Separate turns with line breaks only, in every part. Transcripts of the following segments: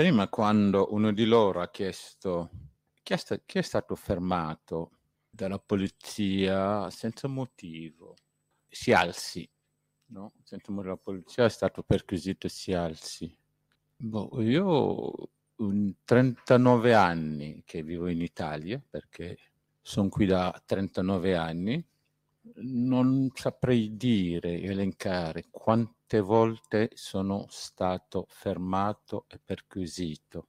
prima quando uno di loro ha chiesto chi è, sta- chi è stato fermato dalla polizia senza motivo, si alzi, no? Senza motivo la polizia è stato perquisito si alzi. Boh, io ho 39 anni che vivo in Italia perché sono qui da 39 anni non saprei dire, elencare quante volte sono stato fermato e perquisito.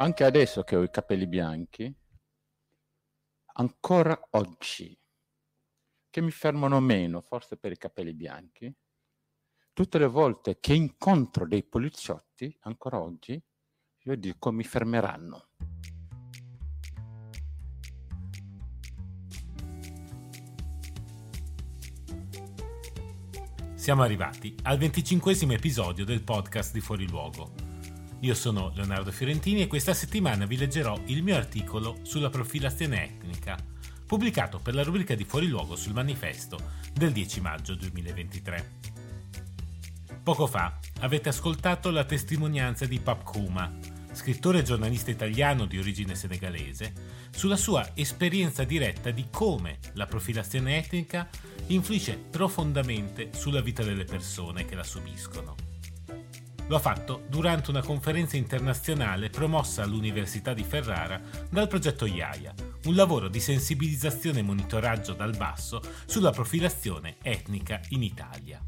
anche adesso che ho i capelli bianchi, ancora oggi, che mi fermano meno, forse per i capelli bianchi, tutte le volte che incontro dei poliziotti, ancora oggi, io dico mi fermeranno.
Siamo arrivati al venticinquesimo episodio del podcast di Fuori Luogo io sono Leonardo Fiorentini e questa settimana vi leggerò il mio articolo sulla profilazione etnica, pubblicato per la rubrica di Fuori Luogo sul manifesto del 10 maggio 2023. Poco fa avete ascoltato la testimonianza di Pap Kuma, scrittore e giornalista italiano di origine senegalese, sulla sua esperienza diretta di come la profilazione etnica influisce profondamente sulla vita delle persone che la subiscono. Lo ha fatto durante una conferenza internazionale promossa all'Università di Ferrara dal progetto IAIA, un lavoro di sensibilizzazione e monitoraggio dal basso sulla profilazione etnica in Italia.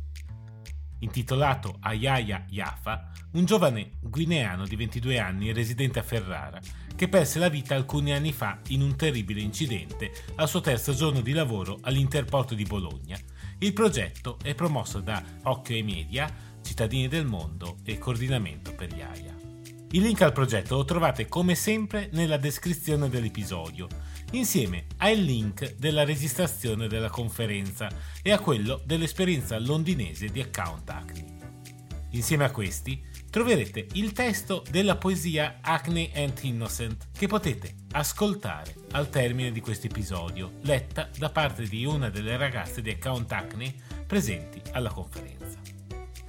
Intitolato Ayaya Yafa, un giovane guineano di 22 anni residente a Ferrara, che perse la vita alcuni anni fa in un terribile incidente al suo terzo giorno di lavoro all'Interporto di Bologna. Il progetto è promosso da Occhio e Media cittadini del mondo e coordinamento per gli AIA. Il link al progetto lo trovate come sempre nella descrizione dell'episodio, insieme al link della registrazione della conferenza e a quello dell'esperienza londinese di Account Acne. Insieme a questi troverete il testo della poesia Acne and Innocent che potete ascoltare al termine di questo episodio, letta da parte di una delle ragazze di Account Acne presenti alla conferenza.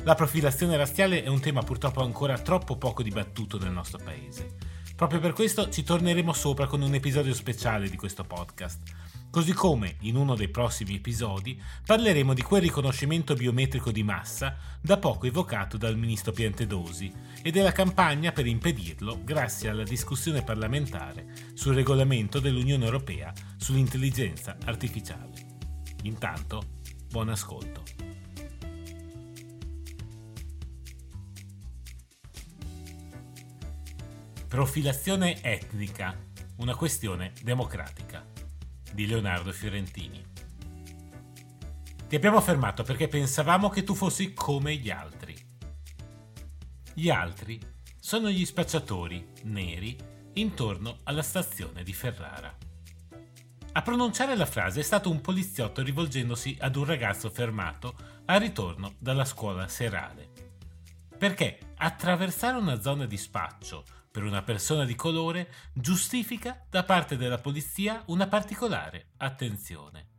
La profilazione razziale è un tema purtroppo ancora troppo poco dibattuto nel nostro paese. Proprio per questo ci torneremo sopra con un episodio speciale di questo podcast. Così come in uno dei prossimi episodi parleremo di quel riconoscimento biometrico di massa da poco evocato dal ministro Piantedosi e della campagna per impedirlo grazie alla discussione parlamentare sul regolamento dell'Unione Europea sull'intelligenza artificiale. Intanto, buon ascolto. Profilazione etnica, una questione democratica di Leonardo Fiorentini. Ti abbiamo fermato perché pensavamo che tu fossi come gli altri. Gli altri sono gli spacciatori neri intorno alla stazione di Ferrara. A pronunciare la frase è stato un poliziotto rivolgendosi ad un ragazzo fermato al ritorno dalla scuola serale. Perché attraversare una zona di spaccio per una persona di colore giustifica da parte della polizia una particolare attenzione.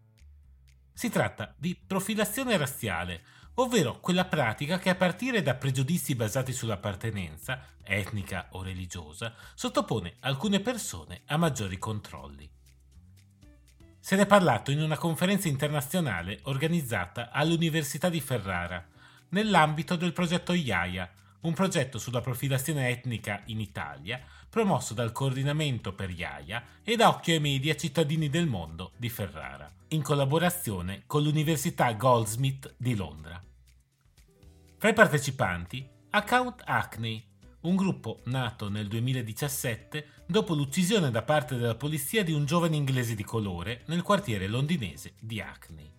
Si tratta di profilazione razziale, ovvero quella pratica che a partire da pregiudizi basati sull'appartenenza, etnica o religiosa, sottopone alcune persone a maggiori controlli. Se ne è parlato in una conferenza internazionale organizzata all'Università di Ferrara, nell'ambito del progetto IAIA, un progetto sulla profilazione etnica in Italia promosso dal Coordinamento per Iaia e da Occhio ai Media Cittadini del Mondo di Ferrara, in collaborazione con l'Università Goldsmith di Londra. Fra i partecipanti, Account Acne, un gruppo nato nel 2017 dopo l'uccisione da parte della polizia di un giovane inglese di colore nel quartiere londinese di Hackney.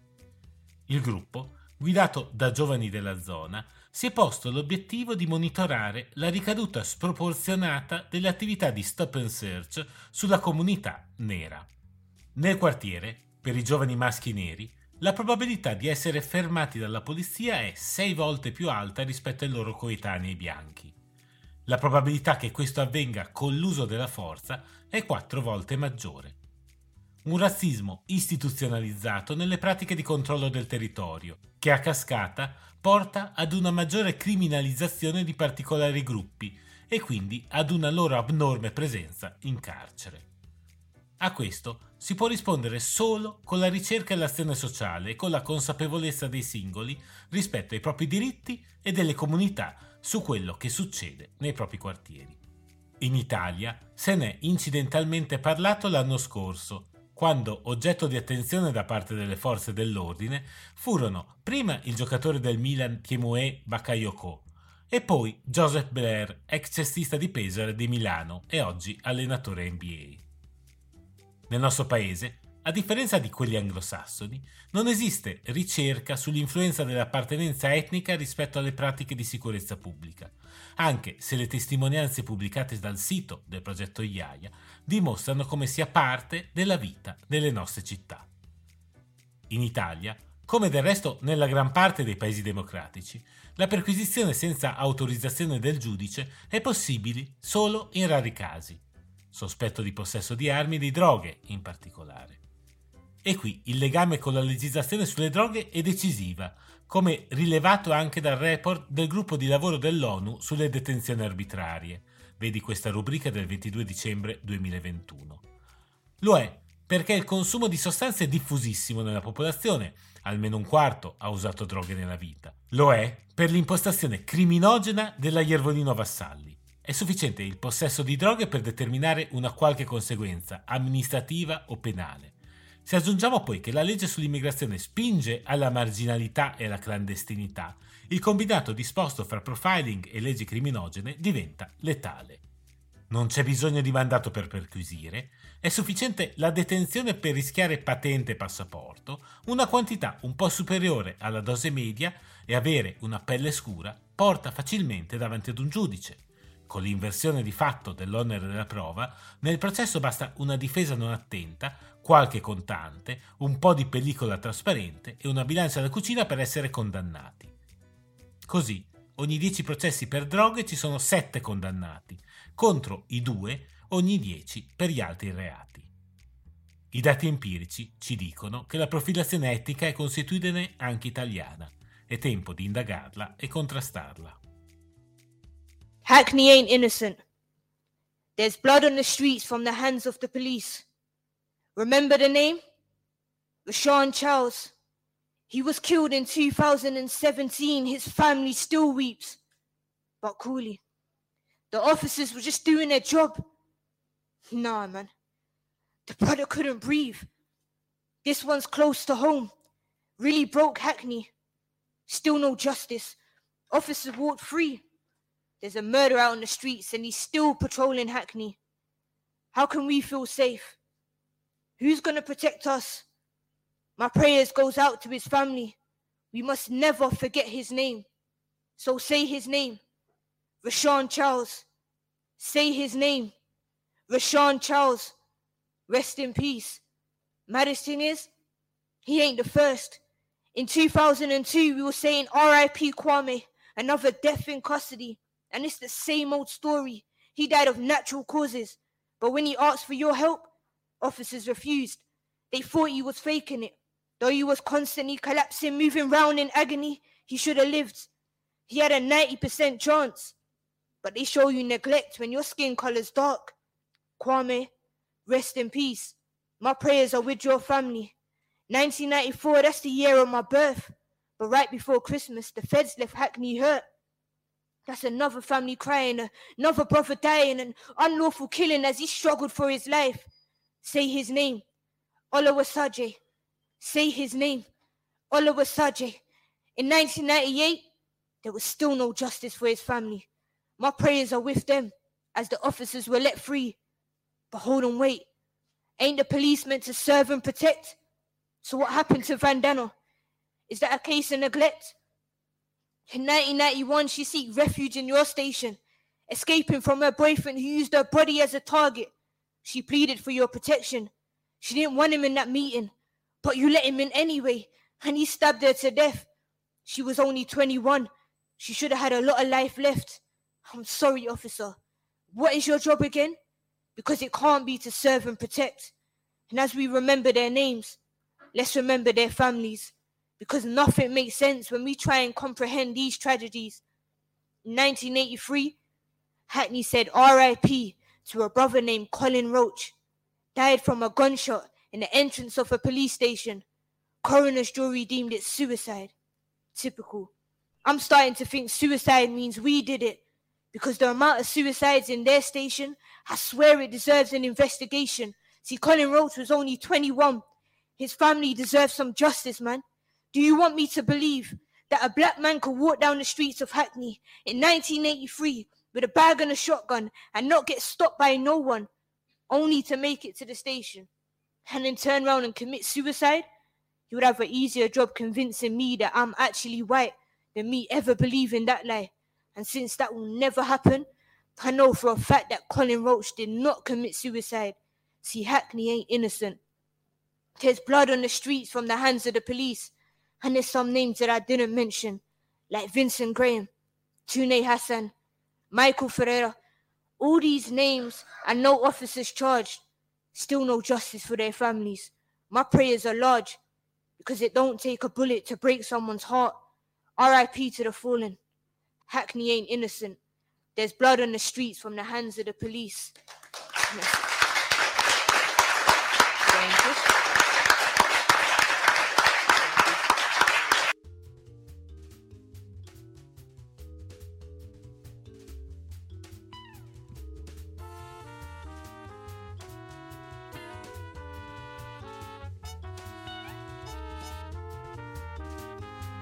Il gruppo, guidato da giovani della zona, si è posto l'obiettivo di monitorare la ricaduta sproporzionata delle attività di stop and search sulla comunità nera. Nel quartiere, per i giovani maschi neri, la probabilità di essere fermati dalla polizia è sei volte più alta rispetto ai loro coetanei bianchi. La probabilità che questo avvenga con l'uso della forza è quattro volte maggiore. Un razzismo istituzionalizzato nelle pratiche di controllo del territorio, che a cascata porta ad una maggiore criminalizzazione di particolari gruppi e quindi ad una loro abnorme presenza in carcere. A questo si può rispondere solo con la ricerca e l'azione sociale e con la consapevolezza dei singoli rispetto ai propri diritti e delle comunità su quello che succede nei propri quartieri. In Italia se n'è incidentalmente parlato l'anno scorso, quando oggetto di attenzione da parte delle forze dell'ordine furono prima il giocatore del Milan Tiemue Bakayoko e poi Joseph Blair, ex cestista di Pesaro di Milano e oggi allenatore NBA. Nel nostro paese a differenza di quelli anglosassoni, non esiste ricerca sull'influenza dell'appartenenza etnica rispetto alle pratiche di sicurezza pubblica, anche se le testimonianze pubblicate dal sito del progetto IAIA dimostrano come sia parte della vita delle nostre città. In Italia, come del resto nella gran parte dei paesi democratici, la perquisizione senza autorizzazione del giudice è possibile solo in rari casi, sospetto di possesso di armi e di droghe in particolare. E qui il legame con la legislazione sulle droghe è decisiva, come rilevato anche dal report del gruppo di lavoro dell'ONU sulle detenzioni arbitrarie. Vedi questa rubrica del 22 dicembre 2021. Lo è perché il consumo di sostanze è diffusissimo nella popolazione, almeno un quarto ha usato droghe nella vita. Lo è per l'impostazione criminogena della Iervolino Vassalli. È sufficiente il possesso di droghe per determinare una qualche conseguenza amministrativa o penale. Se aggiungiamo poi che la legge sull'immigrazione spinge alla marginalità e alla clandestinità, il combinato disposto fra profiling e leggi criminogene diventa letale. Non c'è bisogno di mandato per perquisire, è sufficiente la detenzione per rischiare patente e passaporto, una quantità un po' superiore alla dose media e avere una pelle scura porta facilmente davanti ad un giudice. Con l'inversione di fatto dell'onere della prova, nel processo basta una difesa non attenta, qualche contante, un po' di pellicola trasparente e una bilancia da cucina per essere condannati. Così, ogni 10 processi per droghe ci sono 7 condannati, contro i 2 ogni 10 per gli altri reati. I dati empirici ci dicono che la profilazione etica è consuetudine anche italiana. È tempo di indagarla e contrastarla.
Hackney ain't innocent. There's blood on the streets from the hands of the police. Remember the name? Rashawn Charles. He was killed in 2017. His family still weeps. But coolly, the officers were just doing their job. Nah, man. The brother couldn't breathe. This one's close to home. Really broke Hackney. Still no justice. Officers walked free. There's a murder out on the streets and he's still patrolling Hackney. How can we feel safe? Who's going to protect us? My prayers goes out to his family. We must never forget his name. So say his name. Rashawn Charles. Say his name. Rashawn Charles. Rest in peace. Maddest thing is, he ain't the first. In 2002, we were saying R.I.P. Kwame, another death in custody. And it's the same old story. He died of natural causes. But when he asked for your help, Officers refused. They thought he was faking it. Though he was constantly collapsing, moving round in agony, he should have lived. He had a 90% chance. But they show you neglect when your skin color's dark. Kwame, rest in peace. My prayers are with your family. 1994, that's the year of my birth. But right before Christmas, the feds left Hackney hurt. That's another family crying, another brother dying, and unlawful killing as he struggled for his life. Say his name, Oluwaseji. Say his name, Oluwaseji. In 1998, there was still no justice for his family. My prayers are with them as the officers were let free. But hold on, wait. Ain't the police meant to serve and protect? So what happened to Vandana? Is that a case of neglect? In 1991, she seek refuge in your station, escaping from her boyfriend who used her body as a target. She pleaded for your protection. She didn't want him in that meeting, but you let him in anyway, and he stabbed her to death. She was only 21. She should have had a lot of life left. I'm sorry, officer. What is your job again? Because it can't be to serve and protect. And as we remember their names, let's remember their families because nothing makes sense when we try and comprehend these tragedies. In 1983, Hackney said RIP to a brother named Colin Roach, died from a gunshot in the entrance of a police station. Coroner's jury deemed it suicide. Typical. I'm starting to think suicide means we did it because the amount of suicides in their station, I swear it deserves an investigation. See, Colin Roach was only 21. His family deserves some justice, man. Do you want me to believe that a black man could walk down the streets of Hackney in 1983 with a bag and a shotgun and not get stopped by no one, only to make it to the station and then turn around and commit suicide? You would have an easier job convincing me that I'm actually white than me ever believing that lie. And since that will never happen, I know for a fact that Colin Roach did not commit suicide. See, Hackney ain't innocent. There's blood on the streets from the hands of the police. And there's some names that I didn't mention, like Vincent Graham, Tune Hassan, Michael Ferreira. All these names and no officers charged. Still no justice for their families. My prayers are large because it don't take a bullet to break someone's heart. R.I.P. to the fallen. Hackney ain't innocent. There's blood on the streets from the hands of the police.